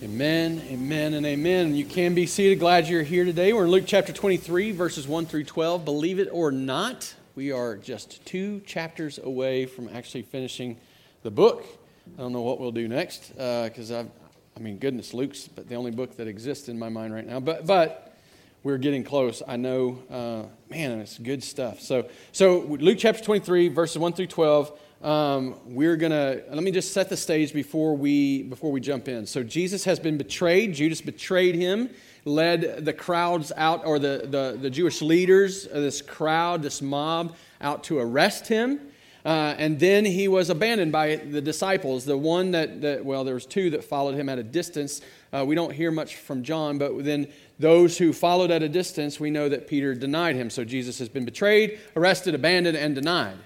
Amen, amen, and amen. You can be seated. Glad you're here today. We're in Luke chapter 23, verses 1 through 12. Believe it or not, we are just two chapters away from actually finishing the book. I don't know what we'll do next because uh, I mean, goodness, Luke's but the only book that exists in my mind right now. But but we're getting close. I know, uh, man, it's good stuff. So so Luke chapter 23, verses 1 through 12 um, we're gonna let me just set the stage before we before we jump in. So Jesus has been betrayed. Judas betrayed him, led the crowds out, or the the, the Jewish leaders, uh, this crowd, this mob, out to arrest him. Uh, and then he was abandoned by the disciples. The one that, that well, there was two that followed him at a distance. Uh, we don't hear much from John, but then those who followed at a distance, we know that Peter denied him. So Jesus has been betrayed, arrested, abandoned, and denied.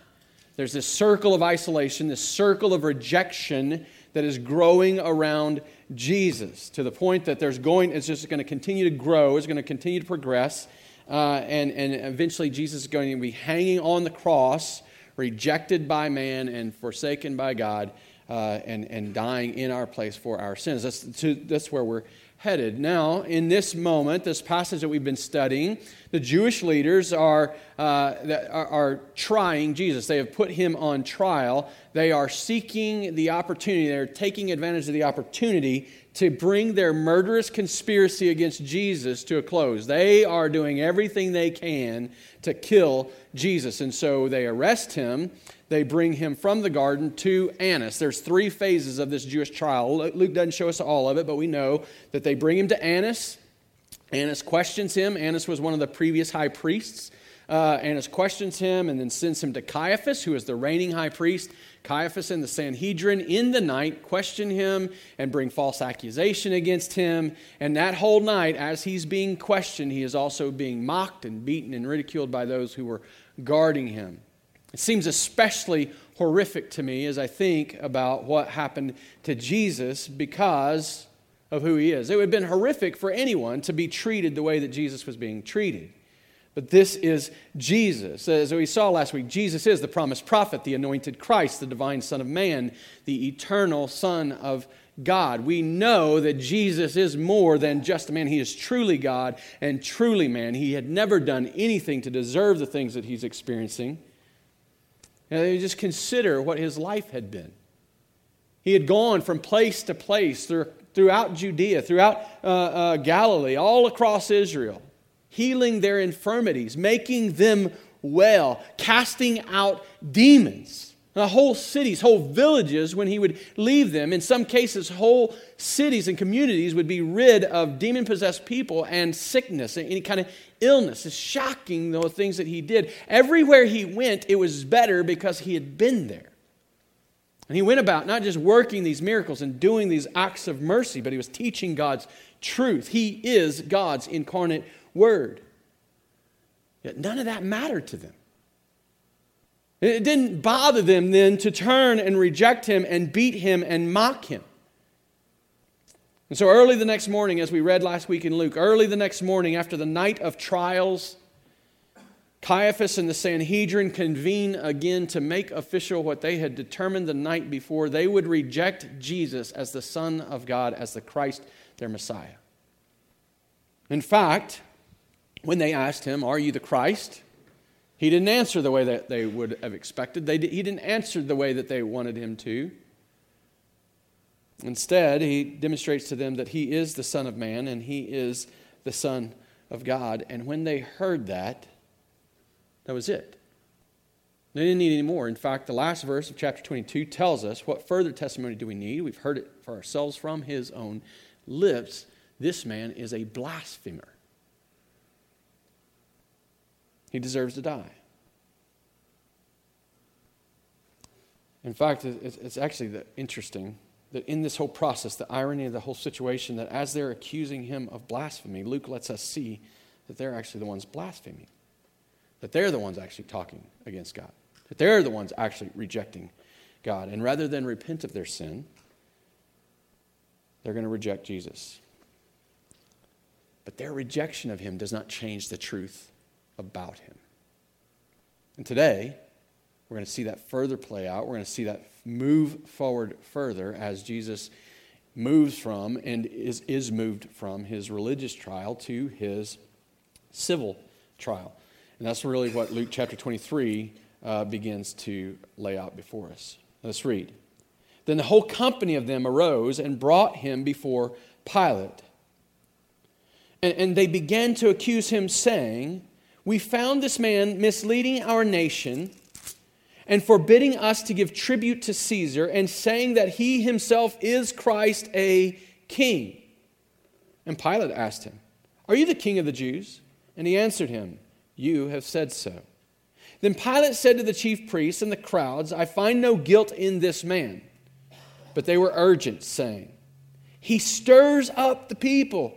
There's this circle of isolation, this circle of rejection that is growing around Jesus to the point that there's going, it's just going to continue to grow, it's going to continue to progress, uh, and, and eventually Jesus is going to be hanging on the cross, rejected by man and forsaken by God, uh, and, and dying in our place for our sins. That's, to, that's where we're headed. Now, in this moment, this passage that we've been studying, the Jewish leaders are, uh, are, are, trying Jesus. They have put him on trial. They are seeking the opportunity, they're taking advantage of the opportunity to bring their murderous conspiracy against Jesus to a close. They are doing everything they can to kill Jesus. And so they arrest him they bring him from the garden to Annas. There's three phases of this Jewish trial. Luke doesn't show us all of it, but we know that they bring him to Annas. Annas questions him. Annas was one of the previous high priests. Uh, Annas questions him and then sends him to Caiaphas, who is the reigning high priest. Caiaphas and the Sanhedrin in the night question him and bring false accusation against him. And that whole night, as he's being questioned, he is also being mocked and beaten and ridiculed by those who were guarding him. It seems especially horrific to me as I think about what happened to Jesus because of who he is. It would have been horrific for anyone to be treated the way that Jesus was being treated. But this is Jesus. As we saw last week, Jesus is the promised prophet, the anointed Christ, the divine Son of Man, the eternal Son of God. We know that Jesus is more than just a man. He is truly God and truly man. He had never done anything to deserve the things that he's experiencing. And you just consider what his life had been. He had gone from place to place throughout Judea, throughout uh, uh, Galilee, all across Israel, healing their infirmities, making them well, casting out demons. Uh, whole cities, whole villages, when he would leave them, in some cases, whole cities and communities would be rid of demon possessed people and sickness and any kind of illness. It's shocking, the things that he did. Everywhere he went, it was better because he had been there. And he went about not just working these miracles and doing these acts of mercy, but he was teaching God's truth. He is God's incarnate word. Yet none of that mattered to them. It didn't bother them then to turn and reject him and beat him and mock him. And so, early the next morning, as we read last week in Luke, early the next morning after the night of trials, Caiaphas and the Sanhedrin convene again to make official what they had determined the night before. They would reject Jesus as the Son of God, as the Christ, their Messiah. In fact, when they asked him, Are you the Christ? He didn't answer the way that they would have expected. They, he didn't answer the way that they wanted him to. Instead, he demonstrates to them that he is the Son of Man and he is the Son of God. And when they heard that, that was it. They didn't need any more. In fact, the last verse of chapter 22 tells us what further testimony do we need? We've heard it for ourselves from his own lips. This man is a blasphemer. He deserves to die. In fact, it's actually interesting that in this whole process, the irony of the whole situation, that as they're accusing him of blasphemy, Luke lets us see that they're actually the ones blaspheming, that they're the ones actually talking against God, that they're the ones actually rejecting God. And rather than repent of their sin, they're going to reject Jesus. But their rejection of him does not change the truth about him. And today, we're going to see that further play out. We're going to see that move forward further as Jesus moves from and is, is moved from his religious trial to his civil trial. And that's really what Luke chapter 23 uh, begins to lay out before us. Let's read. Then the whole company of them arose and brought him before Pilate. And, and they began to accuse him, saying, We found this man misleading our nation and forbidding us to give tribute to Caesar, and saying that he himself is Christ a king. And Pilate asked him, Are you the king of the Jews? And he answered him, You have said so. Then Pilate said to the chief priests and the crowds, I find no guilt in this man. But they were urgent, saying, He stirs up the people,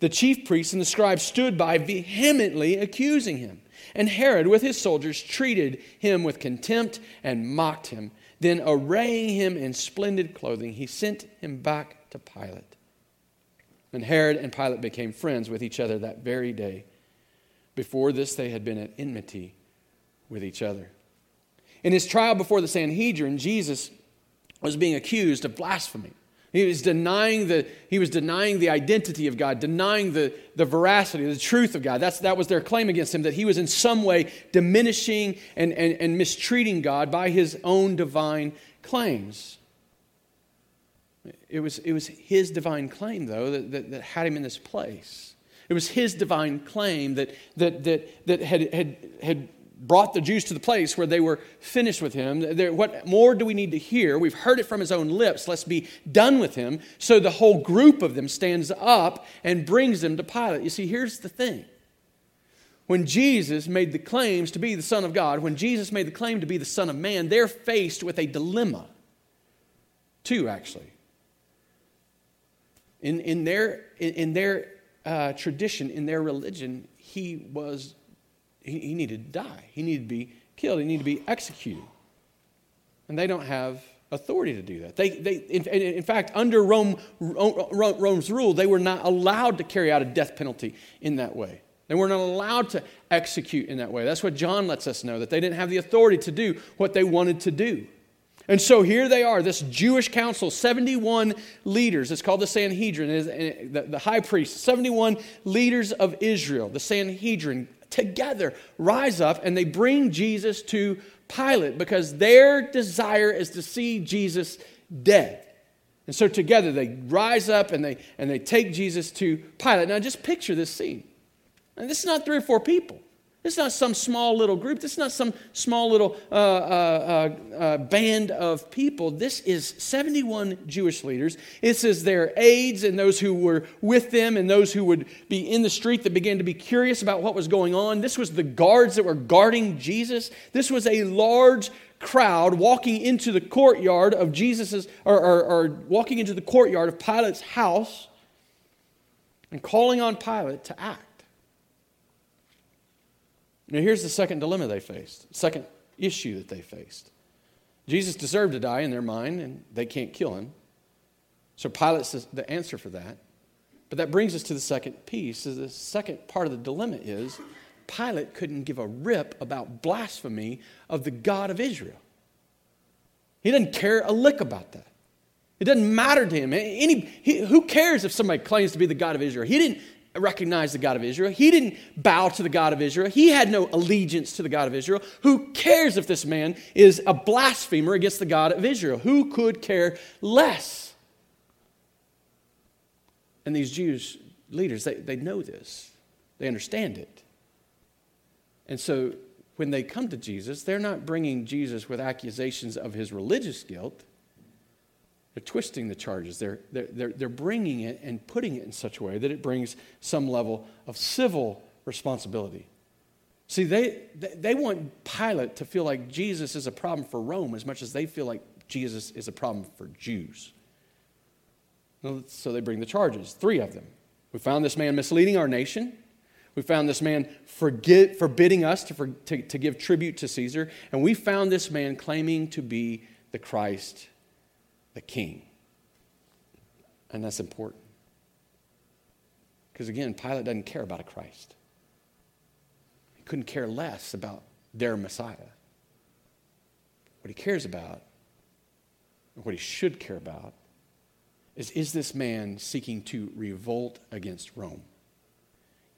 The chief priests and the scribes stood by, vehemently accusing him. And Herod, with his soldiers, treated him with contempt and mocked him. Then, arraying him in splendid clothing, he sent him back to Pilate. And Herod and Pilate became friends with each other that very day. Before this, they had been at enmity with each other. In his trial before the Sanhedrin, Jesus was being accused of blasphemy. He was denying the, he was denying the identity of God, denying the, the veracity, the truth of God. That's, that was their claim against him, that he was in some way diminishing and, and, and mistreating God by his own divine claims. It was, it was his divine claim, though, that, that, that had him in this place. It was his divine claim that, that, that, that had, had, had brought the Jews to the place where they were finished with him. what more do we need to hear? We've heard it from his own lips. Let's be done with him. So the whole group of them stands up and brings them to Pilate. You see, here's the thing. When Jesus made the claims to be the Son of God, when Jesus made the claim to be the Son of Man, they're faced with a dilemma. Two, actually. In, in their, in, in their uh, tradition, in their religion, he was he, he needed to die. He needed to be killed. He needed to be executed. And they don't have authority to do that. They, they, in, in fact, under Rome, Rome's rule, they were not allowed to carry out a death penalty in that way. They were not allowed to execute in that way. That's what John lets us know, that they didn't have the authority to do what they wanted to do. And so here they are, this Jewish council, 71 leaders. It's called the Sanhedrin, the high priest, 71 leaders of Israel, the Sanhedrin, together rise up and they bring Jesus to Pilate because their desire is to see Jesus dead. And so together they rise up and they, and they take Jesus to Pilate. Now just picture this scene. And this is not three or four people. This is not some small little group. This is not some small little uh, uh, uh, uh, band of people. This is 71 Jewish leaders. This is their aides and those who were with them and those who would be in the street that began to be curious about what was going on. This was the guards that were guarding Jesus. This was a large crowd walking into the courtyard of Jesus's, or, or, or walking into the courtyard of Pilate's house and calling on Pilate to act. Now, here's the second dilemma they faced, second issue that they faced. Jesus deserved to die in their mind, and they can't kill him. So Pilate's the answer for that. But that brings us to the second piece. Is the second part of the dilemma is Pilate couldn't give a rip about blasphemy of the God of Israel. He didn't care a lick about that. It doesn't matter to him. Any, he, who cares if somebody claims to be the God of Israel? He didn't recognize the God of Israel. He didn't bow to the God of Israel. He had no allegiance to the God of Israel. Who cares if this man is a blasphemer against the God of Israel? Who could care less? And these Jews leaders, they, they know this, they understand it. And so when they come to Jesus, they're not bringing Jesus with accusations of his religious guilt. They're twisting the charges. They're, they're, they're, they're bringing it and putting it in such a way that it brings some level of civil responsibility. See, they, they want Pilate to feel like Jesus is a problem for Rome as much as they feel like Jesus is a problem for Jews. So they bring the charges, three of them. We found this man misleading our nation. We found this man forget, forbidding us to, for, to, to give tribute to Caesar. And we found this man claiming to be the Christ, the King. And that's important. Because again, Pilate doesn't care about a Christ, he couldn't care less about their Messiah. What he cares about, what he should care about, is is this man seeking to revolt against Rome?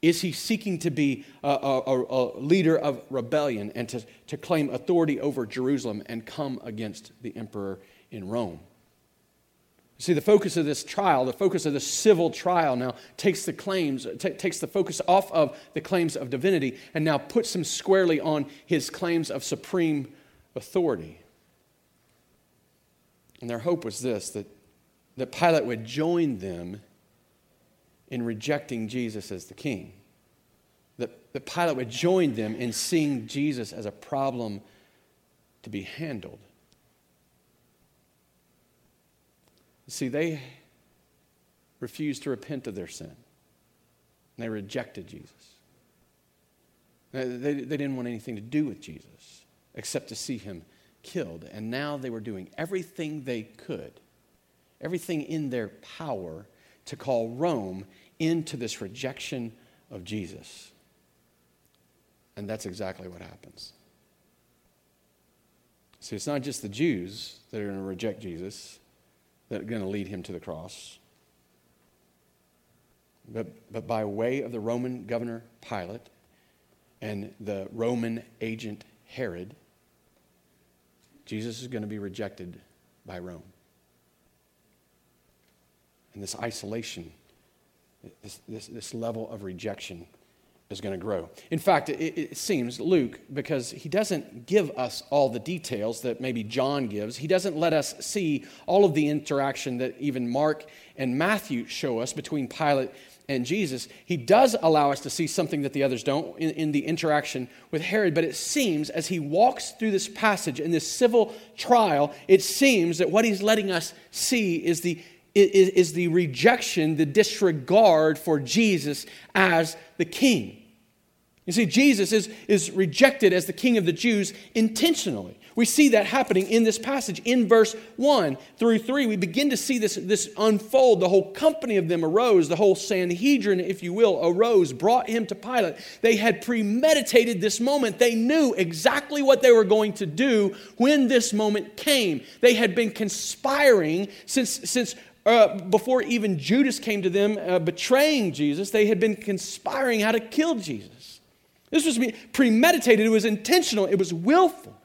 Is he seeking to be a, a, a, leader of rebellion and to, to claim authority over Jerusalem and come against the emperor in Rome? See, the focus of this trial, the focus of the civil trial now takes the claims, t- takes the focus off of the claims of divinity and now puts them squarely on his claims of supreme authority. And their hope was this that, that Pilate would join them in rejecting Jesus as the king. That, that Pilate would join them in seeing Jesus as a problem to be handled. See, they refused to repent of their sin. They rejected Jesus. They, they, didn't want anything to do with Jesus except to see him killed. And now they were doing everything they could, everything in their power to call Rome into this rejection of Jesus. And that's exactly what happens. See, it's not just the Jews that are going to reject Jesus, that are going to lead him to the cross. But, but by way of the Roman governor Pilate and the Roman agent Herod, Jesus is going to be rejected by Rome. And this isolation, this, this, this level of rejection, is going to grow. In fact, it, it, seems Luke, because he doesn't give us all the details that maybe John gives, he doesn't let us see all of the interaction that even Mark and Matthew show us between Pilate and Jesus. He does allow us to see something that the others don't in, in the interaction with Herod, but it seems as he walks through this passage in this civil trial, it seems that what he's letting us see is the is, is the rejection, the disregard for Jesus as the king. You see, Jesus is, is rejected as the king of the Jews intentionally. We see that happening in this passage. In verse 1 through 3, we begin to see this, this unfold. The whole company of them arose, the whole Sanhedrin, if you will, arose, brought him to Pilate. They had premeditated this moment. They knew exactly what they were going to do when this moment came. They had been conspiring since, since uh, before even Judas came to them uh, betraying Jesus, they had been conspiring how to kill Jesus. This was premeditated, it was intentional, it was willful.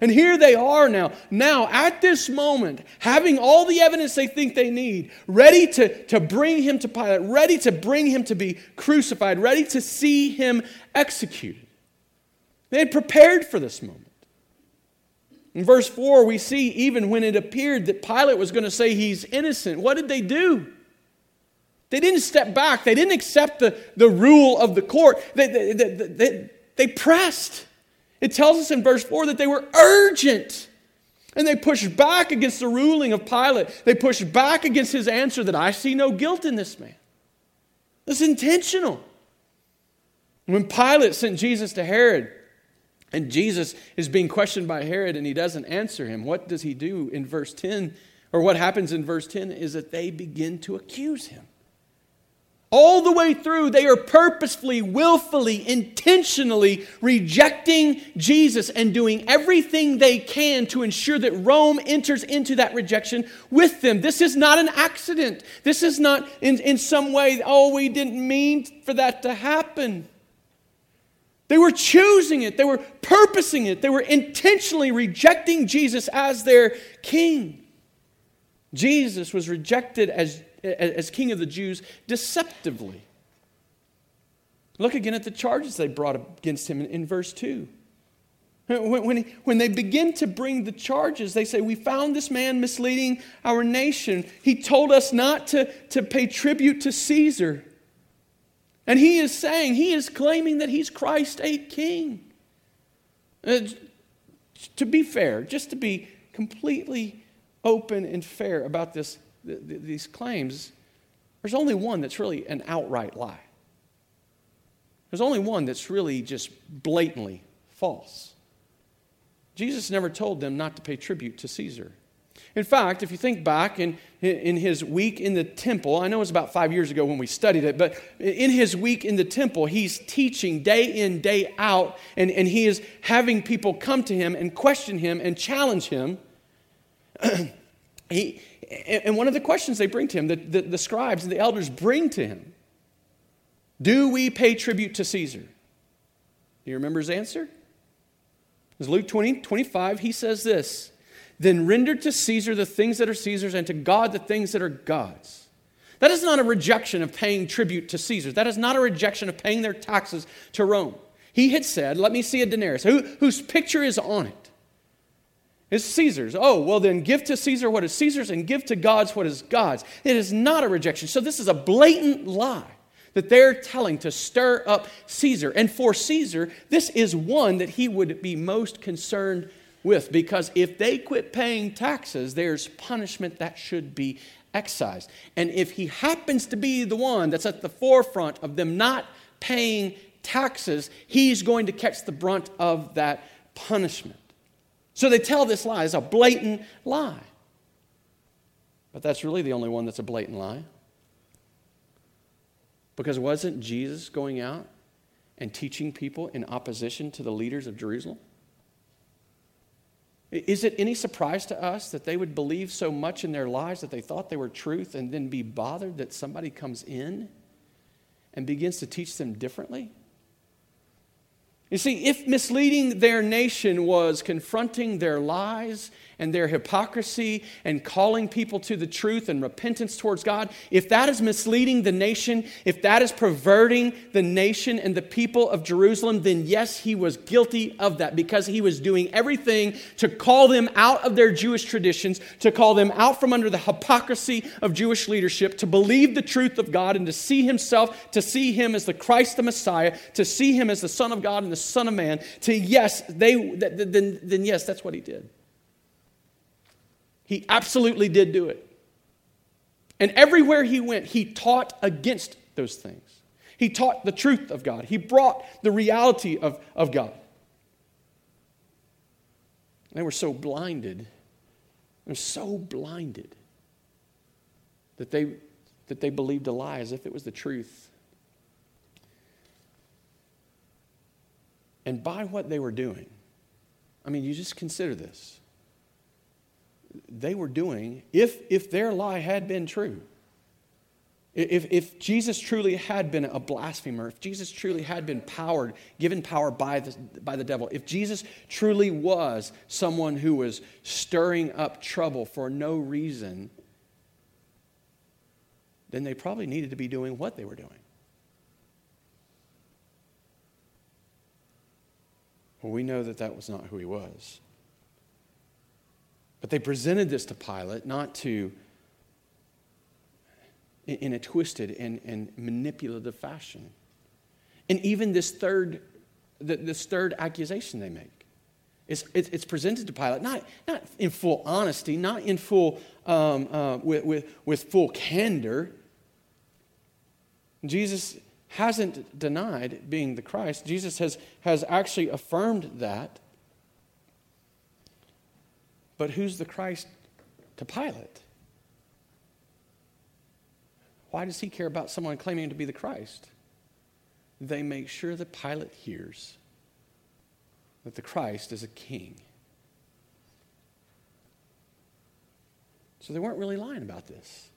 And here they are now, now at this moment, having all the evidence they think they need, ready to, to bring him to Pilate, ready to bring him to be crucified, ready to see him executed. They had prepared for this moment. In verse 4, we see even when it appeared that Pilate was going to say he's innocent, what did they do? They didn't step back. They didn't accept the, the rule of the court. They, they, they, they, they pressed. It tells us in verse 4 that they were urgent. And they pushed back against the ruling of Pilate. They pushed back against his answer that I see no guilt in this man. It's intentional. When Pilate sent Jesus to Herod, and Jesus is being questioned by Herod and he doesn't answer him, what does he do in verse 10? Or what happens in verse 10 is that they begin to accuse him. All the way through, they are purposefully, willfully, intentionally rejecting Jesus and doing everything they can to ensure that Rome enters into that rejection with them. This is not an accident. This is not in, in some way, oh, we didn't mean for that to happen. They were choosing it, they were purposing it, they were intentionally rejecting Jesus as their king. Jesus was rejected as as king of the Jews deceptively. Look again at the charges they brought against him in, in verse 2. When, when, when, they begin to bring the charges, they say, We found this man misleading our nation. He told us not to, to pay tribute to Caesar. And he is saying, he is claiming that he's Christ a king. Uh, to be fair, just to be completely open and fair about this th- th- these claims, there's only one that's really an outright lie. There's only one that's really just blatantly false. Jesus never told them not to pay tribute to Caesar. In fact, if you think back in, in his week in the temple, I know it was about five years ago when we studied it, but in his week in the temple, he's teaching day in, day out, and, and he is having people come to him and question him and challenge him. he, and one of the questions they bring to him, the, the, the scribes and the elders bring to him, do we pay tribute to Caesar? Do you remember his answer? It's Luke 20, 25, he says this Then render to Caesar the things that are Caesar's, and to God the things that are God's. That is not a rejection of paying tribute to Caesar. That is not a rejection of paying their taxes to Rome. He had said, Let me see a denarius. Who, whose picture is on it? It's Caesar's. Oh, well, then give to Caesar what is Caesar's and give to God's what is God's. It is not a rejection. So, this is a blatant lie that they're telling to stir up Caesar. And for Caesar, this is one that he would be most concerned with because if they quit paying taxes, there's punishment that should be excised. And if he happens to be the one that's at the forefront of them not paying taxes, he's going to catch the brunt of that punishment. So they tell this lie. It's a blatant lie. But that's really the only one that's a blatant lie. Because wasn't Jesus going out and teaching people in opposition to the leaders of Jerusalem? Is it any surprise to us that they would believe so much in their lies that they thought they were truth and then be bothered that somebody comes in and begins to teach them differently? You see, if misleading their nation was confronting their lies and their hypocrisy and calling people to the truth and repentance towards God, if that is misleading the nation, if that is perverting the nation and the people of Jerusalem, then yes, he was guilty of that because he was doing everything to call them out of their Jewish traditions, to call them out from under the hypocrisy of Jewish leadership, to believe the truth of God and to see himself, to see him as the Christ the Messiah, to see him as the Son of God and the Son of Man, to yes, they, then, then yes, that's what he did. He absolutely did do it. And everywhere he went, he taught against those things. He taught the truth of God, he brought the reality of, of God. They were so blinded, they were so blinded that they, that they believed a lie as if it was the truth. And by what they were doing, I mean, you just consider this they were doing, if, if their lie had been true, if, if Jesus truly had been a blasphemer, if Jesus truly had been powered, given power by the, by the devil, if Jesus truly was someone who was stirring up trouble for no reason, then they probably needed to be doing what they were doing. Well, we know that that was not who he was. But they presented this to Pilate not to, in a twisted and, and manipulative fashion. And even this third, this third accusation they make. It's, it's presented to Pilate, not, not in full honesty, not in full, um, uh, with, with, with full candor. Jesus hasn't denied being the Christ. Jesus has, has actually affirmed that. But who's the Christ to Pilate? Why does he care about someone claiming to be the Christ? They make sure that Pilate hears that the Christ is a king. So they weren't really lying about this.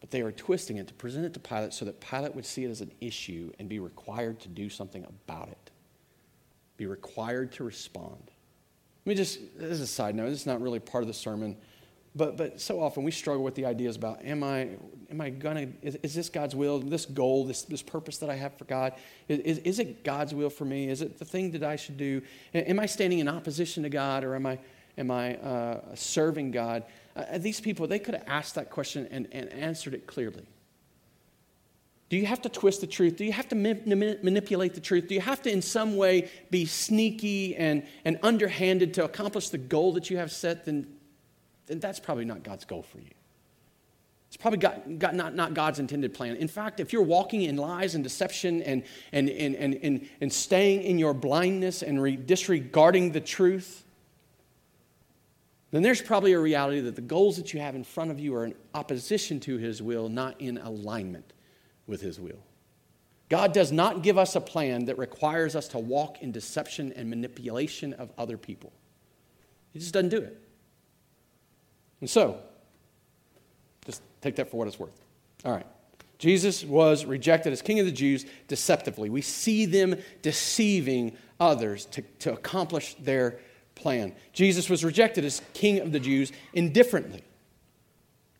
But they were twisting it to present it to Pilate so that Pilate would see it as an issue and be required to do something about it, be required to respond. Let me just, this is a side note, this is not really part of the sermon, but, but so often we struggle with the ideas about am I, am I gonna, is, is this God's will, this goal, this, this purpose that I have for God, is, is it God's will for me? Is it the thing that I should do? Am I standing in opposition to God or am I, am I uh, serving God? Uh, these people, they could have asked that question and, and answered it clearly. Do you have to twist the truth? Do you have to manipulate the truth? Do you have to, in some way, be sneaky and, and underhanded to accomplish the goal that you have set? Then, then that's probably not God's goal for you. It's probably got, got not, not God's intended plan. In fact, if you're walking in lies and deception and, and, and, and, and, and staying in your blindness and re- disregarding the truth, then there's probably a reality that the goals that you have in front of you are in opposition to His will, not in alignment with His will. God does not give us a plan that requires us to walk in deception and manipulation of other people. He just doesn't do it. And so, just take that for what it's worth. All right. Jesus was rejected as king of the Jews deceptively. We see them deceiving others to, to accomplish their plan. Jesus was rejected as king of the Jews indifferently.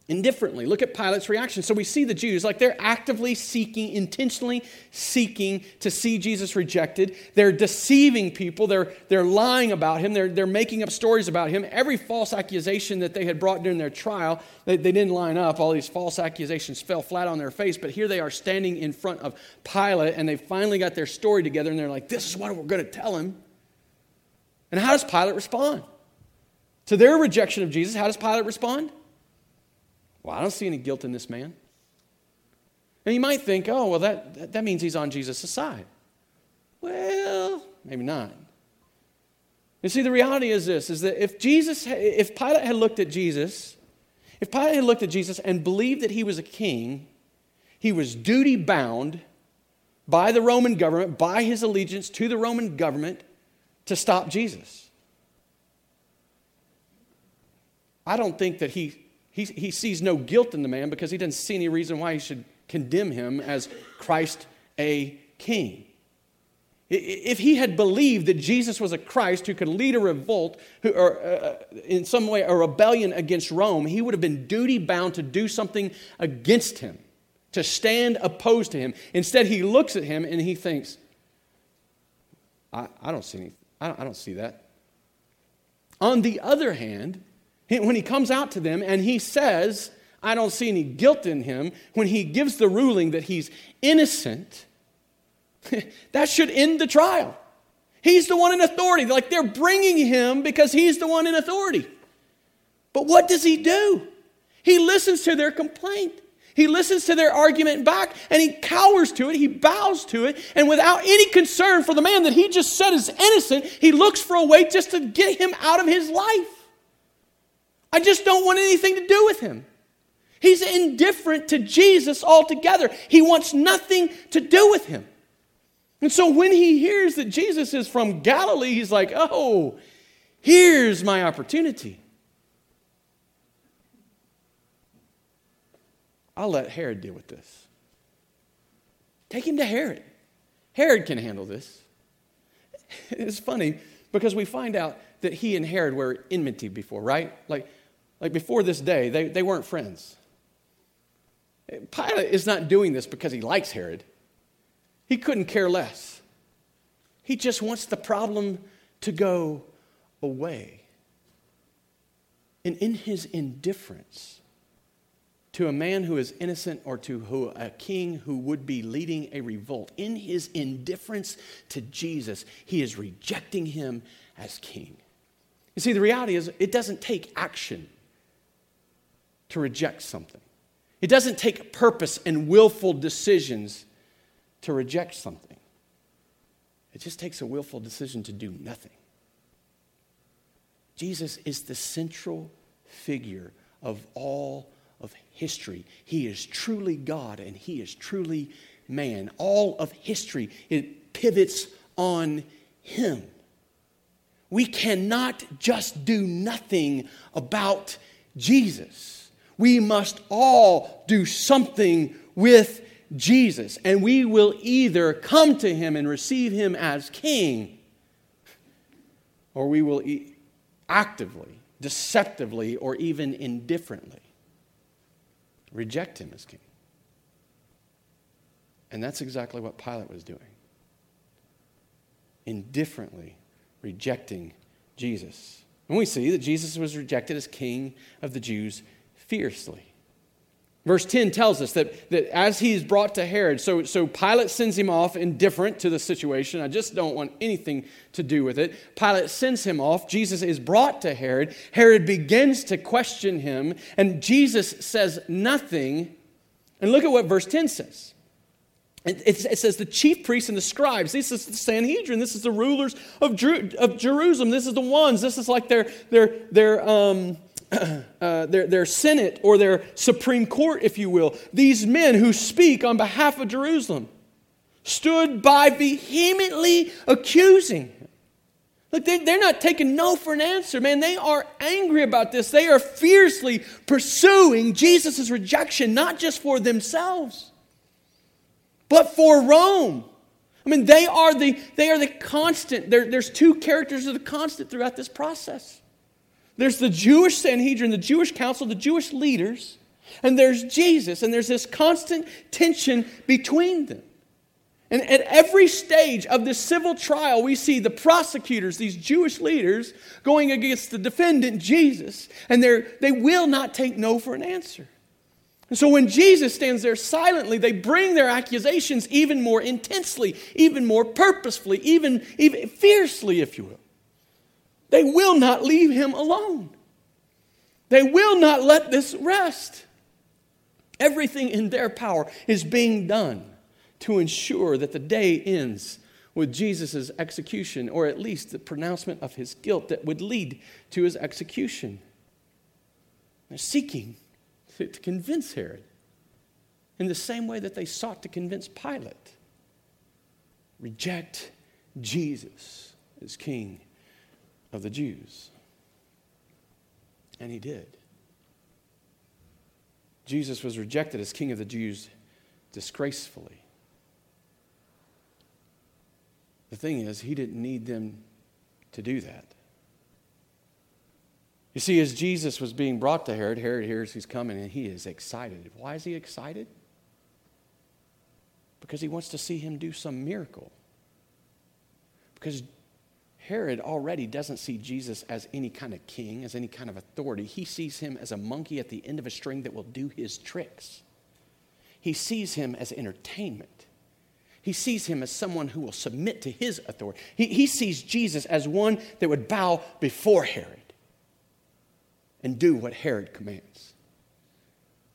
Indifferently. Look at Pilate's reaction. So we see the Jews, like they're actively seeking, intentionally seeking to see Jesus rejected. They're deceiving people. They're, they're lying about him. They're, they're making up stories about him. Every false accusation that they had brought during their trial, they, they didn't line up. All these false accusations fell flat on their face. But here they are standing in front of Pilate, and they finally got their story together, and they're like, this is what we're going to tell him. And how does Pilate respond? To their rejection of Jesus, how does Pilate respond? Well, I don't see any guilt in this man. And you might think, oh, well, that, that means he's on Jesus' side. Well, maybe not. You see, the reality is this is that if Jesus, if Pilate had looked at Jesus, if Pilate had looked at Jesus and believed that he was a king, he was duty bound by the Roman government, by his allegiance to the Roman government, to stop Jesus. I don't think that he, he, he sees no guilt in the man because he doesn't see any reason why he should condemn him as Christ a king. If he had believed that Jesus was a Christ who could lead a revolt, who, or uh, in some way a rebellion against Rome, he would have been duty bound to do something against him, to stand opposed to him. Instead, he looks at him and he thinks, I, I don't see anything. I don't, I don't see that. On the other hand, when he comes out to them and he says, I don't see any guilt in him, when he gives the ruling that he's innocent, that should end the trial. He's the one in authority. Like they're bringing him because he's the one in authority. But what does he do? He listens to their complaint. He listens to their argument back and he cowers to it, he bows to it, and without any concern for the man that he just said is innocent, he looks for a way just to get him out of his life. I just don't want anything to do with him. He's indifferent to Jesus altogether. He wants nothing to do with him. And so when he hears that Jesus is from Galilee, he's like, oh, here's my opportunity. I'll let Herod deal with this. Take him to Herod. Herod can handle this. It's funny because we find out that he and Herod were enmity before, right? Like, like before this day, they, they weren't friends. Pilate is not doing this because he likes Herod. He couldn't care less. He just wants the problem to go away. And in his indifference, to a man who is innocent or to who, a king who would be leading a revolt. In his indifference to Jesus, he is rejecting him as king. You see, the reality is, it doesn't take action to reject something, it doesn't take purpose and willful decisions to reject something. It just takes a willful decision to do nothing. Jesus is the central figure of all of history. He is truly God and he is truly man. All of history, it pivots on him. We cannot just do nothing about Jesus. We must all do something with Jesus. And we will either come to him and receive him as king, or we will actively, deceptively, or even indifferently reject him as king. And that's exactly what Pilate was doing. Indifferently rejecting Jesus. And we see that Jesus was rejected as king of the Jews fiercely. Verse 10 tells us that, that as he's brought to Herod, so, so Pilate sends him off indifferent to the situation. I just don't want anything to do with it. Pilate sends him off. Jesus is brought to Herod. Herod begins to question him, and Jesus says nothing. And look at what verse 10 says. It, it, says the chief priests and the scribes, this is the Sanhedrin, this is the rulers of, of Jerusalem, this is the ones, this is like their, their, their, um, uh, their, their Senate or their Supreme Court, if you will, these men who speak on behalf of Jerusalem stood by vehemently accusing him. Look, they, they're not taking no for an answer, man. They are angry about this. They are fiercely pursuing Jesus' rejection, not just for themselves, but for Rome. I mean, they are the, they are the constant. There, there's two characters of the constant throughout this process. There's the Jewish Sanhedrin, the Jewish council, the Jewish leaders, and there's Jesus, and there's this constant tension between them. And at every stage of this civil trial, we see the prosecutors, these Jewish leaders, going against the defendant, Jesus, and they will not take no for an answer. And so when Jesus stands there silently, they bring their accusations even more intensely, even more purposefully, even, even fiercely, if you will. They will not leave him alone. They will not let this rest. Everything in their power is being done to ensure that the day ends with Jesus' execution, or at least the pronouncement of his guilt that would lead to his execution. They're seeking to, to convince Herod in the same way that they sought to convince Pilate. Reject Jesus as king of the Jews. And he did. Jesus was rejected as king of the Jews disgracefully. The thing is, he didn't need them to do that. You see, as Jesus was being brought to Herod, Herod hears he's coming and he is excited. Why is he excited? Because he wants to see him do some miracle. Because Herod already doesn't see Jesus as any kind of king, as any kind of authority. He sees him as a monkey at the end of a string that will do his tricks. He sees him as entertainment. He sees him as someone who will submit to his authority. He, he sees Jesus as one that would bow before Herod and do what Herod commands.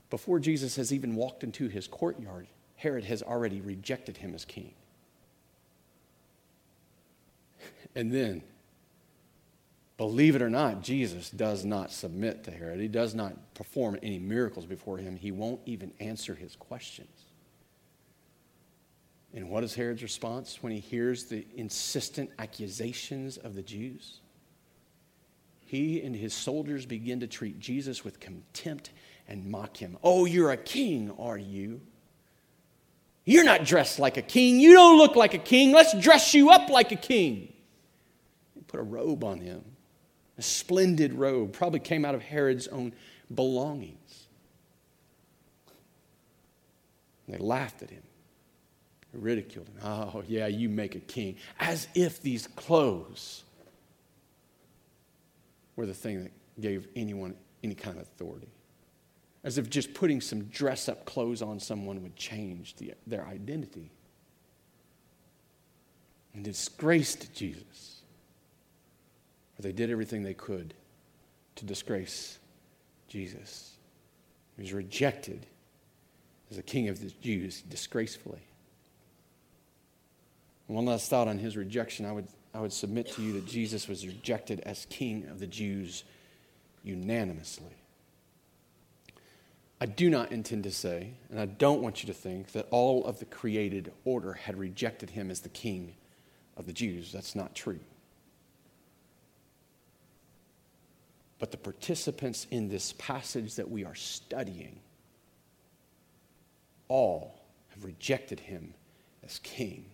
Before Jesus has even walked into his courtyard, Herod has already rejected him as king. And then, believe it or not, Jesus does not submit to Herod. He does not perform any miracles before him. He won't even answer his questions. And what is Herod's response when he hears the insistent accusations of the Jews? He and his soldiers begin to treat Jesus with contempt and mock him. Oh, you're a king, are you? You're not dressed like a king. You don't look like a king. Let's dress you up like a king put a robe on him, a splendid robe, probably came out of Herod's own belongings. And they laughed at him, they ridiculed him. Oh, yeah, you make a king. As if these clothes were the thing that gave anyone any kind of authority. As if just putting some dress up clothes on someone would change the, their identity. And disgraced Jesus. Or they did everything they could to disgrace Jesus. He was rejected as the king of the Jews disgracefully. One last thought on his rejection. I would, I would submit to you that Jesus was rejected as king of the Jews unanimously. I do not intend to say, and I don't want you to think, that all of the created order had rejected him as the king of the Jews. That's not true. But the participants in this passage that we are studying all have rejected him as king.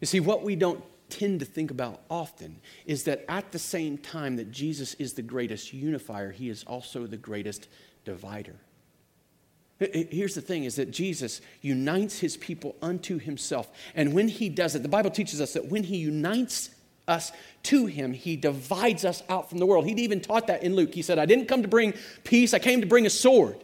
You see, what we don't tend to think about often is that at the same time that Jesus is the greatest unifier, he is also the greatest divider. Here's the thing is that Jesus unites his people unto himself. And when he does it, the Bible teaches us that when he unites us to him, he divides us out from the world. He even taught that in Luke. He said, I didn't come to bring peace, I came to bring a sword.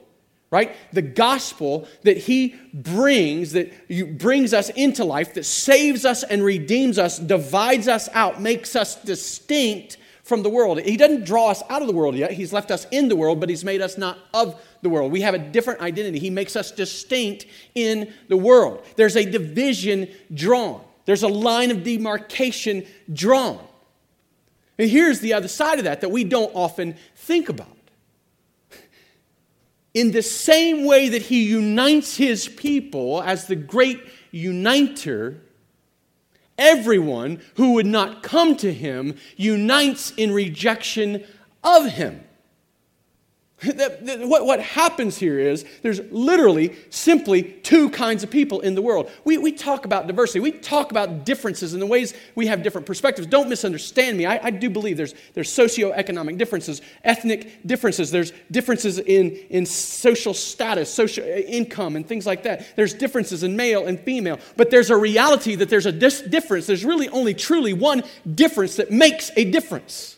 right? The gospel that he brings, that brings us into life, that saves us and redeems us, divides us out, makes us distinct from the world. He doesn't draw us out of the world yet. He's left us in the world, but he's made us not of the world. We have a different identity. He makes us distinct in the world. There's a division drawn, there's a line of demarcation drawn. And here's the other side of that that we don't often think about in the same way that he unites his people as the great uniter, everyone who would not come to him unites in rejection of him. what, what happens here is there's literally simply two kinds of people in the world. We, we talk about diversity, we talk about differences and the ways we have different perspectives. Don't misunderstand me. I, I do believe there's, there's socioeconomic differences, ethnic differences, there's differences in, in social status, social uh, income, and things like that. There's differences in male and female. But there's a reality that there's a dis- difference. There's really only truly one difference that makes a difference.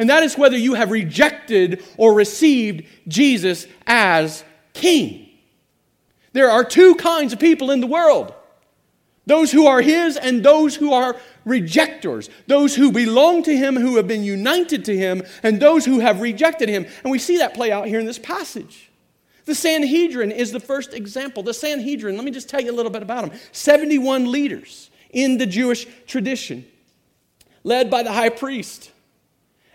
And that is whether you have rejected or received Jesus as king. There are two kinds of people in the world those who are his and those who are rejectors, those who belong to him, who have been united to him, and those who have rejected him. And we see that play out here in this passage. The Sanhedrin is the first example. The Sanhedrin, let me just tell you a little bit about them 71 leaders in the Jewish tradition, led by the high priest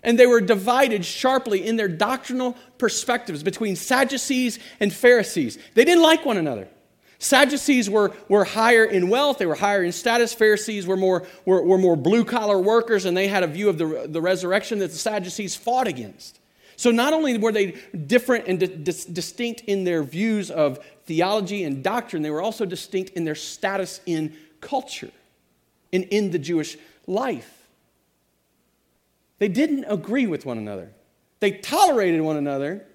and they were divided sharply in their doctrinal perspectives between Sadducees and Pharisees. They didn't like one another. Sadducees were, were higher in wealth, they were higher in status. Pharisees were more, were, were more blue collar workers, and they had a view of the, the resurrection that the Sadducees fought against. So not only were they different and di- distinct in their views of theology and doctrine, they were also distinct in their status in culture and in the Jewish life. They didn't agree with one another. They tolerated one another,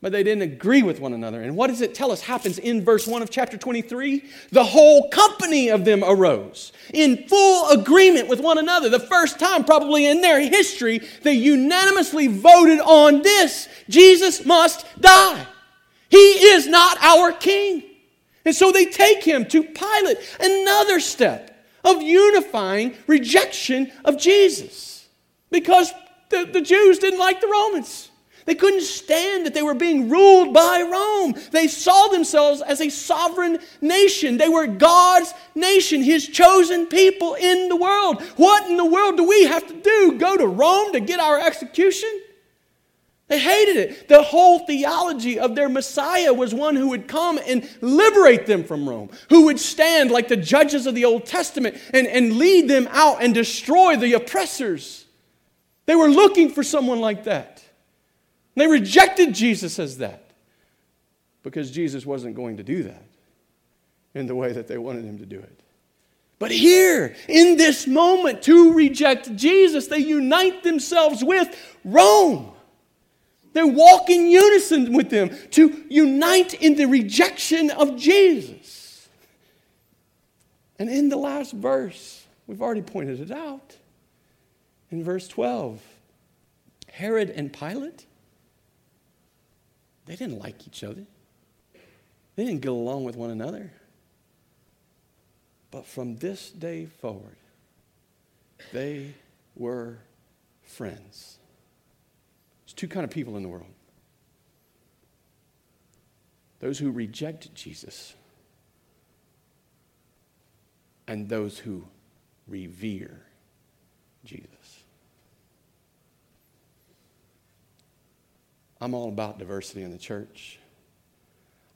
but they didn't agree with one another. And what does it tell us happens in verse 1 of chapter 23? The whole company of them arose in full agreement with one another. The first time, probably in their history, they unanimously voted on this Jesus must die. He is not our king. And so they take him to Pilate, another step of unifying rejection of Jesus because the, the Jews didn't like the Romans. They couldn't stand that they were being ruled by Rome. They saw themselves as a sovereign nation. They were God's nation, His chosen people in the world. What in the world do we have to do? Go to Rome to get our execution? They hated it. The whole theology of their Messiah was one who would come and liberate them from Rome, who would stand like the judges of the Old Testament and, and lead them out and destroy the oppressors. They were looking for someone like that. They rejected Jesus as that because Jesus wasn't going to do that in the way that they wanted him to do it. But here, in this moment, to reject Jesus, they unite themselves with Rome. They walk in unison with them to unite in the rejection of Jesus. And in the last verse, we've already pointed it out in verse 12. Herod and Pilate, they didn't like each other. They didn't get along with one another. But from this day forward, they were friends. There's two kind of people in the world. Those who reject Jesus and those who revere Jesus. I'm all about diversity in the church.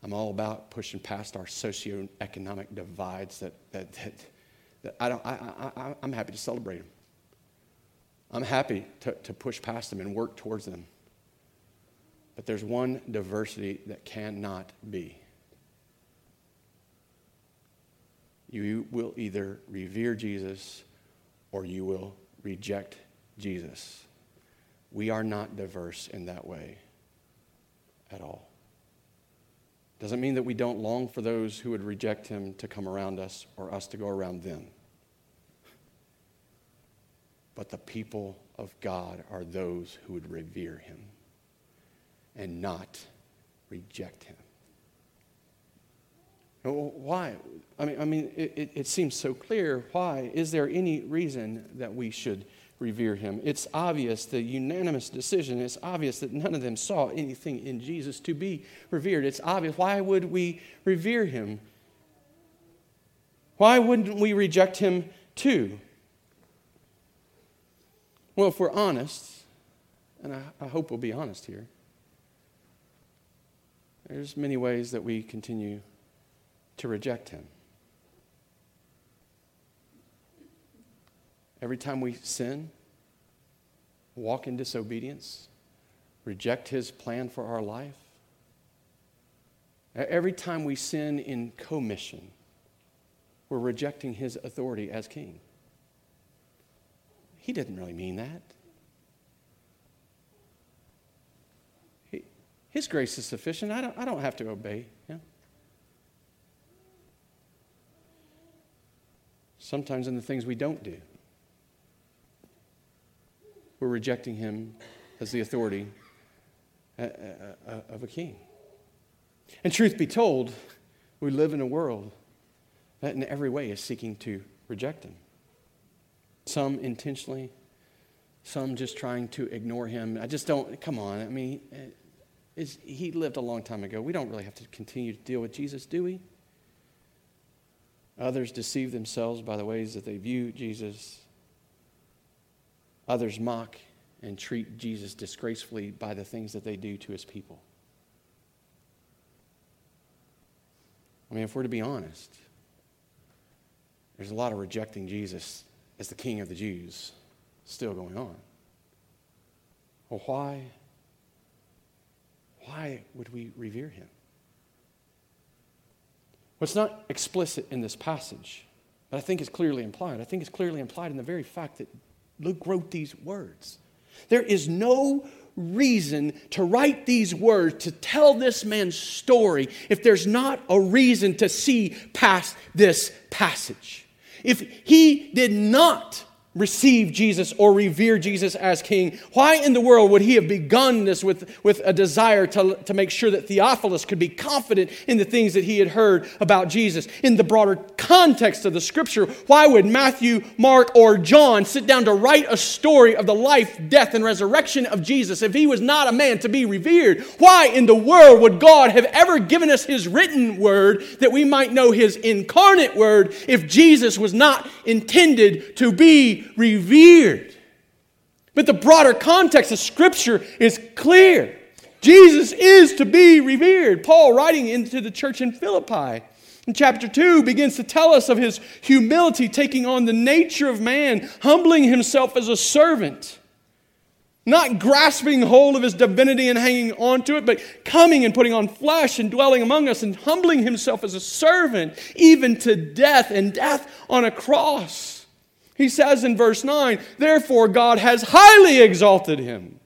I'm all about pushing past our socioeconomic divides that, that, that, that I don't, I, I, I'm happy to celebrate them. I'm happy to, to push past them and work towards them. But there's one diversity that cannot be. You will either revere Jesus or you will reject Jesus. We are not diverse in that way at all. Doesn't mean that we don't long for those who would reject him to come around us or us to go around them. But the people of God are those who would revere him and not reject him. Why? I mean, I mean it, it seems so clear. Why? Is there any reason that we should revere him? It's obvious, the unanimous decision, it's obvious that none of them saw anything in Jesus to be revered. It's obvious. Why would we revere him? Why wouldn't we reject him too? Well, if we're honest, and I, I hope we'll be honest here, there's many ways that we continue to reject him. Every time we sin, walk in disobedience, reject his plan for our life, every time we sin in commission, we're rejecting his authority as king. He didn't really mean that. He, his grace is sufficient. I don't, I don't have to obey him. Sometimes in the things we don't do, we're rejecting him as the authority uh, uh, uh, of a king. And truth be told, we live in a world that in every way is seeking to reject him. Some intentionally, some just trying to ignore him. I just don't, come on. I mean, he lived a long time ago. We don't really have to continue to deal with Jesus, do we? Others deceive themselves by the ways that they view Jesus. Others mock and treat Jesus disgracefully by the things that they do to his people. I mean, if we're to be honest, there's a lot of rejecting Jesus as the king of the Jews still going on. Well, why? Why would we revere him? What's not explicit in this passage, but I think is clearly implied. I think it's clearly implied in the very fact that Luke wrote these words. There is no reason to write these words, to tell this man's story, if there's not a reason to see past this passage. If he did not receive Jesus or revere Jesus as king, why in the world would he have begun this with, with a desire to, to make sure that Theophilus could be confident in the things that he had heard about Jesus? In the broader context of the scripture, why would Matthew, Mark, or John sit down to write a story of the life, death, and resurrection of Jesus if he was not a man to be revered? Why in the world would God have ever given us his written word that we might know his incarnate word if Jesus was not intended to be revered. But the broader context of Scripture is clear. Jesus is to be revered. Paul, writing into the church in Philippi, in chapter 2, begins to tell us of his humility, taking on the nature of man, humbling himself as a servant, not grasping hold of his divinity and hanging on to it, but coming and putting on flesh and dwelling among us and humbling himself as a servant, even to death and death on a cross. He says in verse 9, Therefore God has highly exalted him.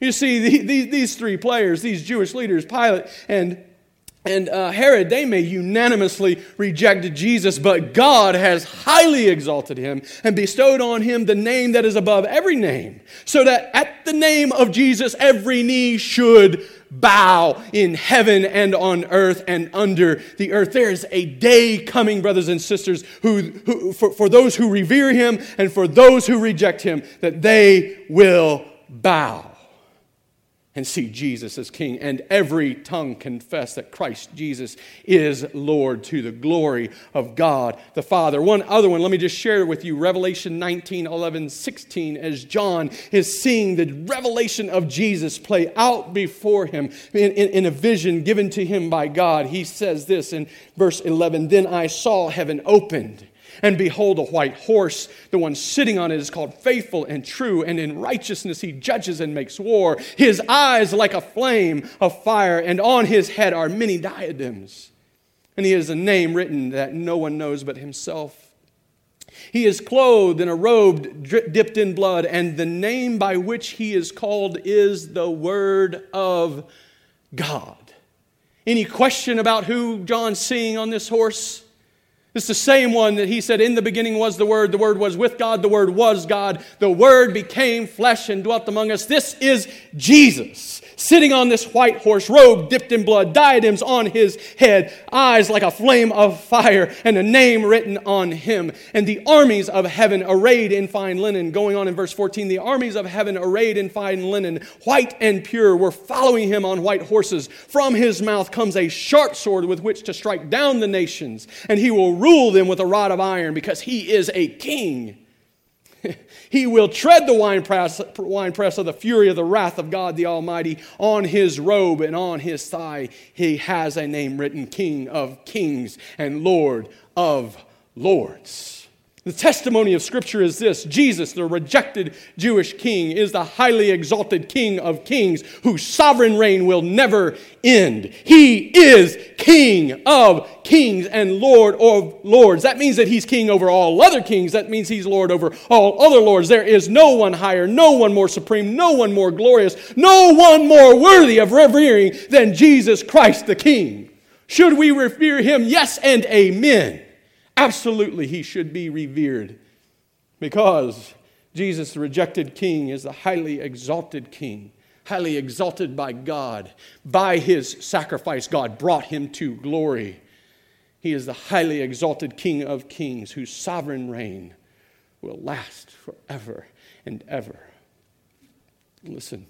You see, the, the, these three players, these Jewish leaders, Pilate and, and uh, Herod, they may unanimously reject Jesus, but God has highly exalted him and bestowed on him the name that is above every name, so that at the name of Jesus every knee should bow in heaven and on earth and under the earth. There is a day coming, brothers and sisters, who, who for, for those who revere him and for those who reject him, that they will bow and see Jesus as King, and every tongue confess that Christ Jesus is Lord to the glory of God the Father. One other one, let me just share with you Revelation 19, 11, 16, as John is seeing the revelation of Jesus play out before him in, in, in a vision given to him by God. He says this in verse 11 Then I saw heaven opened and behold, a white horse. The one sitting on it is called faithful and true, and in righteousness he judges and makes war. His eyes like a flame of fire, and on his head are many diadems. And he has a name written that no one knows but himself. He is clothed in a robe dipped in blood, and the name by which he is called is the Word of God. Any question about who John's seeing on this horse? It's the same one that he said, In the beginning was the Word, the Word was with God, the Word was God, the Word became flesh and dwelt among us. This is Jesus. Sitting on this white horse, robe dipped in blood, diadems on his head, eyes like a flame of fire, and a name written on him. And the armies of heaven arrayed in fine linen. Going on in verse 14, the armies of heaven arrayed in fine linen, white and pure, were following him on white horses. From his mouth comes a sharp sword with which to strike down the nations, and he will rule them with a rod of iron, because he is a king. He will tread the winepress, winepress of the fury of the wrath of God the Almighty. On his robe and on his thigh, he has a name written King of Kings and Lord of Lords. The testimony of Scripture is this Jesus, the rejected Jewish king, is the highly exalted King of kings whose sovereign reign will never end. He is King of kings and Lord of lords. That means that he's king over all other kings. That means he's Lord over all other lords. There is no one higher, no one more supreme, no one more glorious, no one more worthy of revering than Jesus Christ the King. Should we revere him? Yes and amen. Absolutely, he should be revered because Jesus, the rejected king, is the highly exalted king, highly exalted by God. By his sacrifice, God brought him to glory. He is the highly exalted king of kings whose sovereign reign will last forever and ever. Listen,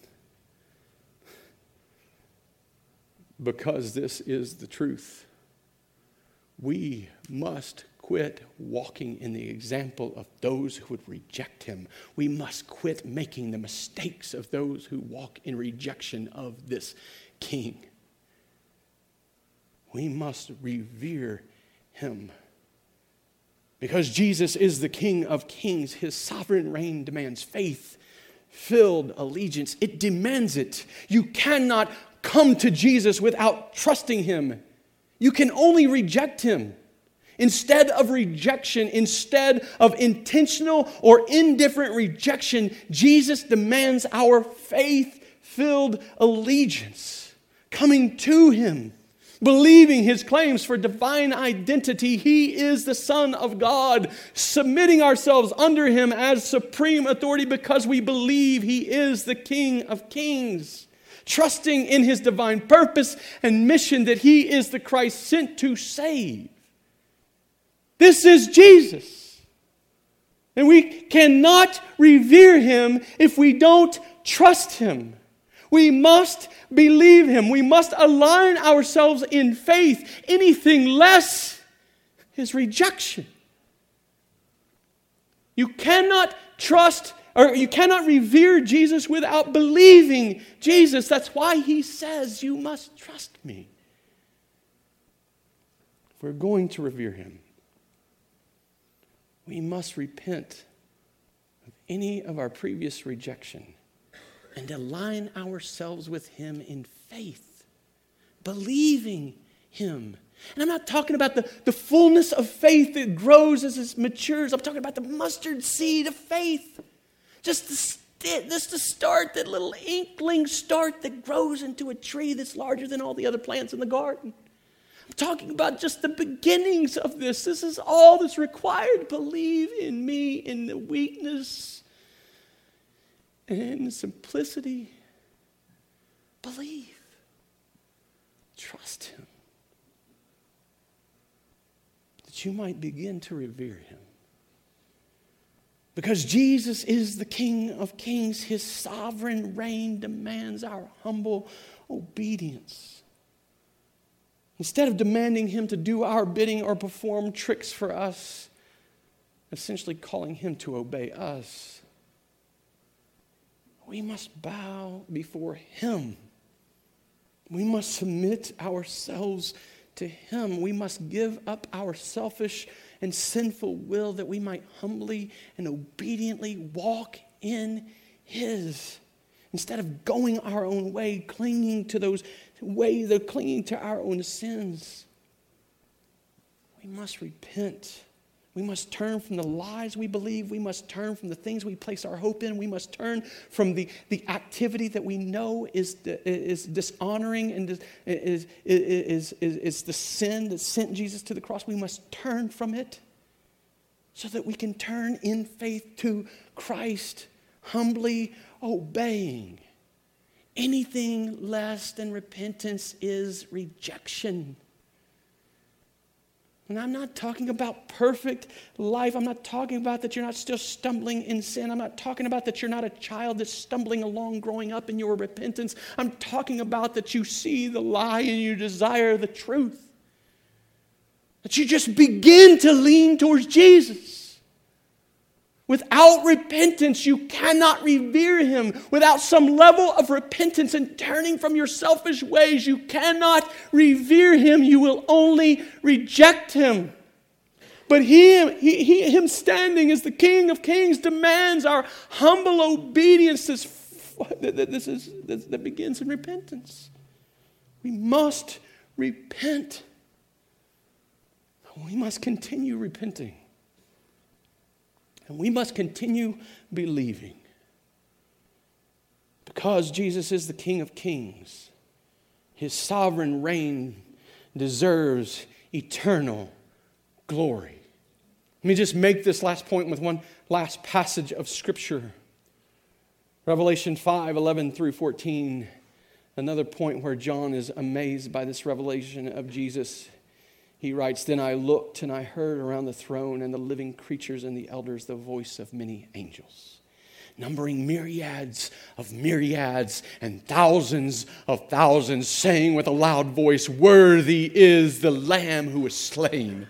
because this is the truth, we must quit walking in the example of those who would reject him. We must quit making the mistakes of those who walk in rejection of this king. We must revere him. Because Jesus is the King of kings, his sovereign reign demands faith filled allegiance. It demands it. You cannot come to Jesus without trusting him. You can only reject him. Instead of rejection, instead of intentional or indifferent rejection, Jesus demands our faith filled allegiance, coming to Him, believing His claims for divine identity. He is the Son of God, submitting ourselves under Him as supreme authority because we believe He is the King of Kings. Trusting in his divine purpose and mission that he is the Christ sent to save. This is Jesus. And we cannot revere him if we don't trust him. We must believe him. We must align ourselves in faith. Anything less is rejection. You cannot trust or you cannot revere Jesus without believing Jesus. That's why he says, You must trust me. We're going to revere him we must repent of any of our previous rejection and align ourselves with Him in faith, believing Him. And I'm not talking about the, the fullness of faith that grows as it matures. I'm talking about the mustard seed of faith. Just the, just to start, that little inkling start that grows into a tree that's larger than all the other plants in the garden. Talking about just the beginnings of this. This is all that's required. Believe in me in the weakness and in the simplicity. Believe. Trust Him. That you might begin to revere Him. Because Jesus is the King of kings, His sovereign reign demands our humble obedience. Instead of demanding him to do our bidding or perform tricks for us, essentially calling him to obey us, we must bow before him. We must submit ourselves to him. We must give up our selfish and sinful will that we might humbly and obediently walk in his. Instead of going our own way, clinging to those ways of clinging to our own sins, we must repent. We must turn from the lies we believe. We must turn from the things we place our hope in. We must turn from the, the activity that we know is, is dishonoring and is, is, is, is the sin that sent Jesus to the cross. We must turn from it so that we can turn in faith to Christ, humbly obeying Anything less than repentance is rejection. And I'm not talking about perfect life. I'm not talking about that you're not still stumbling in sin. I'm not talking about that you're not a child that's stumbling along growing up in your repentance. I'm talking about that you see the lie and you desire the truth. That you just begin to lean towards Jesus. Without repentance, you cannot revere him. Without some level of repentance and turning from your selfish ways, you cannot revere him. You will only reject him. But he, he, he, him standing as the King of Kings demands our humble obedience. This, this is, this, that begins in repentance. We must repent. We must continue repenting. And we must continue believing. Because Jesus is the King of Kings, his sovereign reign deserves eternal glory. Let me just make this last point with one last passage of Scripture. Revelation 5 11 through 14. Another point where John is amazed by this revelation of Jesus. He writes, Then I looked and I heard around the throne and the living creatures and the elders the voice of many angels, numbering myriads of myriads and thousands of thousands, saying with a loud voice, Worthy is the Lamb who was slain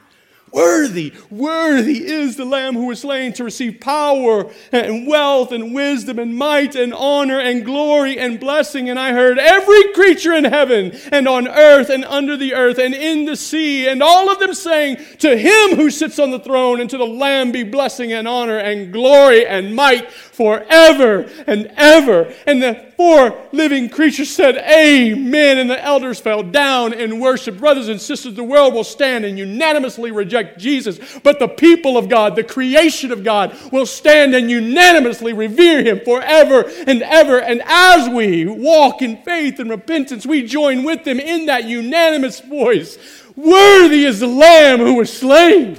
Worthy, worthy is the Lamb who was slain to receive power and wealth and wisdom and might and honor and glory and blessing. And I heard every creature in heaven and on earth and under the earth and in the sea, and all of them saying, To him who sits on the throne and to the Lamb be blessing and honor and glory and might forever and ever. And the four living creatures said, Amen. And the elders fell down and worshiped. Brothers and sisters, the world will stand and unanimously reject Jesus, but the people of God, the creation of God, will stand and unanimously revere him forever and ever. And as we walk in faith and repentance, we join with them in that unanimous voice Worthy is the Lamb who was slain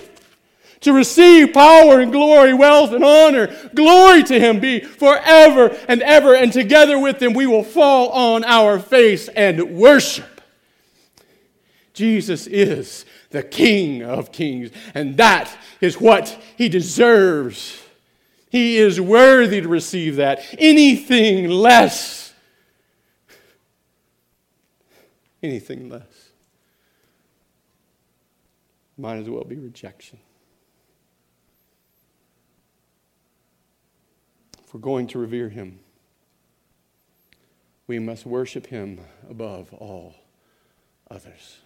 to receive power and glory, wealth and honor. Glory to him be forever and ever. And together with him, we will fall on our face and worship. Jesus is the King of Kings. And that is what he deserves. He is worthy to receive that. Anything less, anything less, might as well be rejection. If we're going to revere him, we must worship him above all others.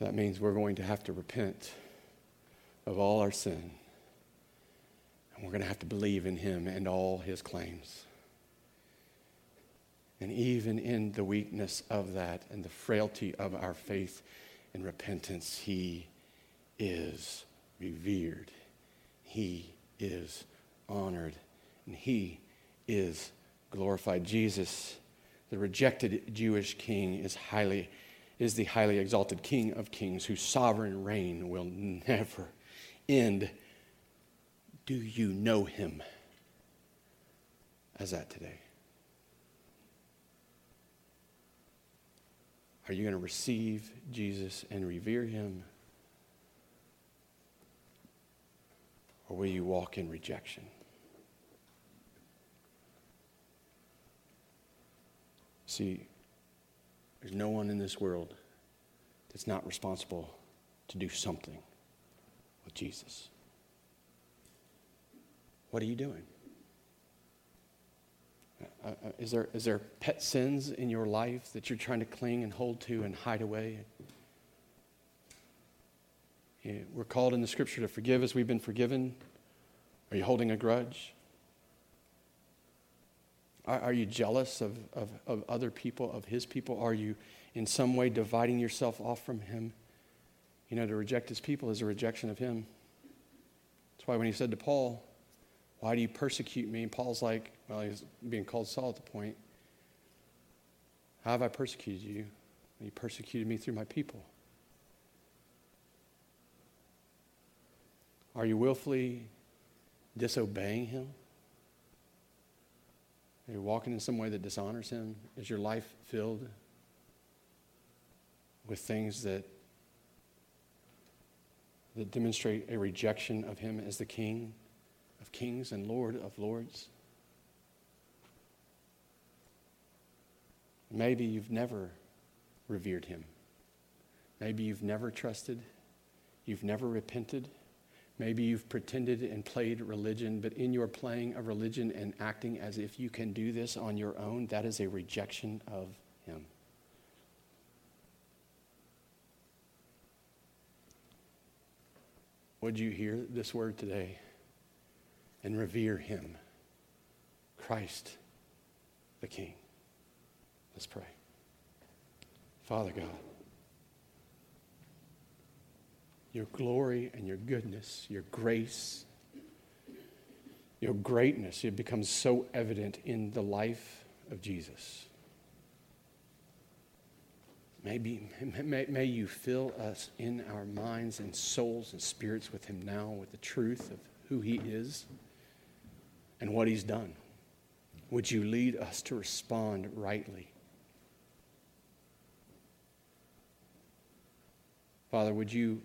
That means we're going to have to repent of all our sin. And we're going to have to believe in him and all his claims. And even in the weakness of that and the frailty of our faith and repentance, he is revered. He is honored. And he is glorified. Jesus, the rejected Jewish king, is highly is the highly exalted King of kings whose sovereign reign will never end. Do you know him as that today? Are you going to receive Jesus and revere him? Or will you walk in rejection? See, there's no one in this world that's not responsible to do something with Jesus. What are you doing? Uh, uh, is, there, is there pet sins in your life that you're trying to cling and hold to and hide away? Yeah, we're called in the scripture to forgive as we've been forgiven. Are you holding a grudge? Are, are you jealous of, of, of other people, of his people? Are you in some way dividing yourself off from him? You know, to reject his people is a rejection of him. That's why when he said to Paul, Why do you persecute me? And Paul's like, Well, he's being called Saul at the point. How have I persecuted you? You persecuted me through my people. Are you willfully disobeying him? Are you walking in some way that dishonors him? Is your life filled with things that, that demonstrate a rejection of him as the King of kings and Lord of lords? Maybe you've never revered him. Maybe you've never trusted. You've never repented. Maybe you've pretended and played religion, but in your playing of religion and acting as if you can do this on your own, that is a rejection of Him. Would you hear this word today and revere Him, Christ the King? Let's pray. Father God your glory and your goodness, your grace, your greatness, it becomes so evident in the life of Jesus. Maybe, may, may you fill us in our minds and souls and spirits with Him now, with the truth of who He is and what He's done. Would you lead us to respond rightly? Father, would you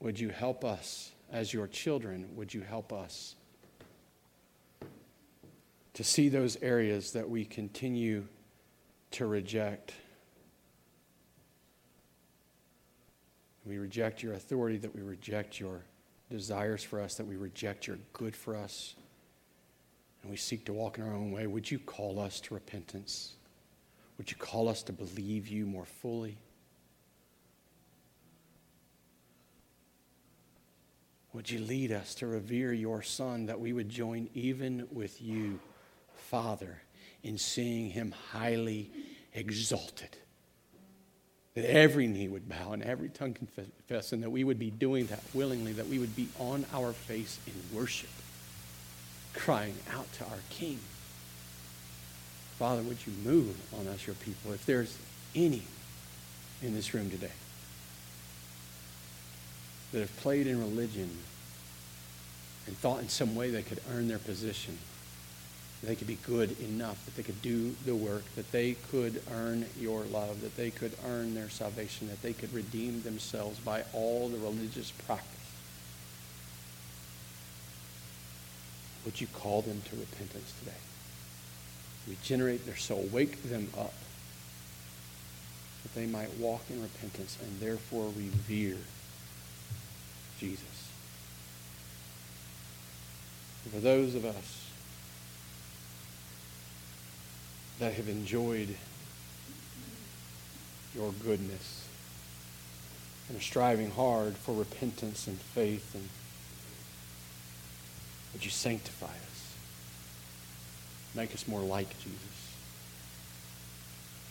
would you help us as your children? Would you help us to see those areas that we continue to reject? We reject your authority, that we reject your desires for us, that we reject your good for us, and we seek to walk in our own way. Would you call us to repentance? Would you call us to believe you more fully? Would you lead us to revere your Son that we would join even with you, Father, in seeing him highly exalted? That every knee would bow and every tongue confess, and that we would be doing that willingly, that we would be on our face in worship, crying out to our King. Father, would you move on us, your people? If there's any in this room today that have played in religion and thought in some way they could earn their position, they could be good enough, that they could do the work, that they could earn your love, that they could earn their salvation, that they could redeem themselves by all the religious practice. Would you call them to repentance today? Regenerate their soul, wake them up, that they might walk in repentance and therefore revere Jesus. And for those of us that have enjoyed your goodness and are striving hard for repentance and faith, and would you sanctify us? Make us more like Jesus.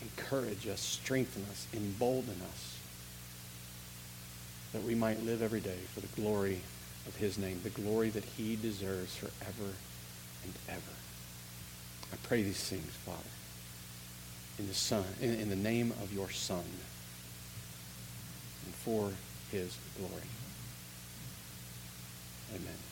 Encourage us, strengthen us, embolden us that we might live every day for the glory of his name, the glory that he deserves forever and ever. I pray these things, Father, in the Son, in, in the name of your Son, and for his glory. Amen.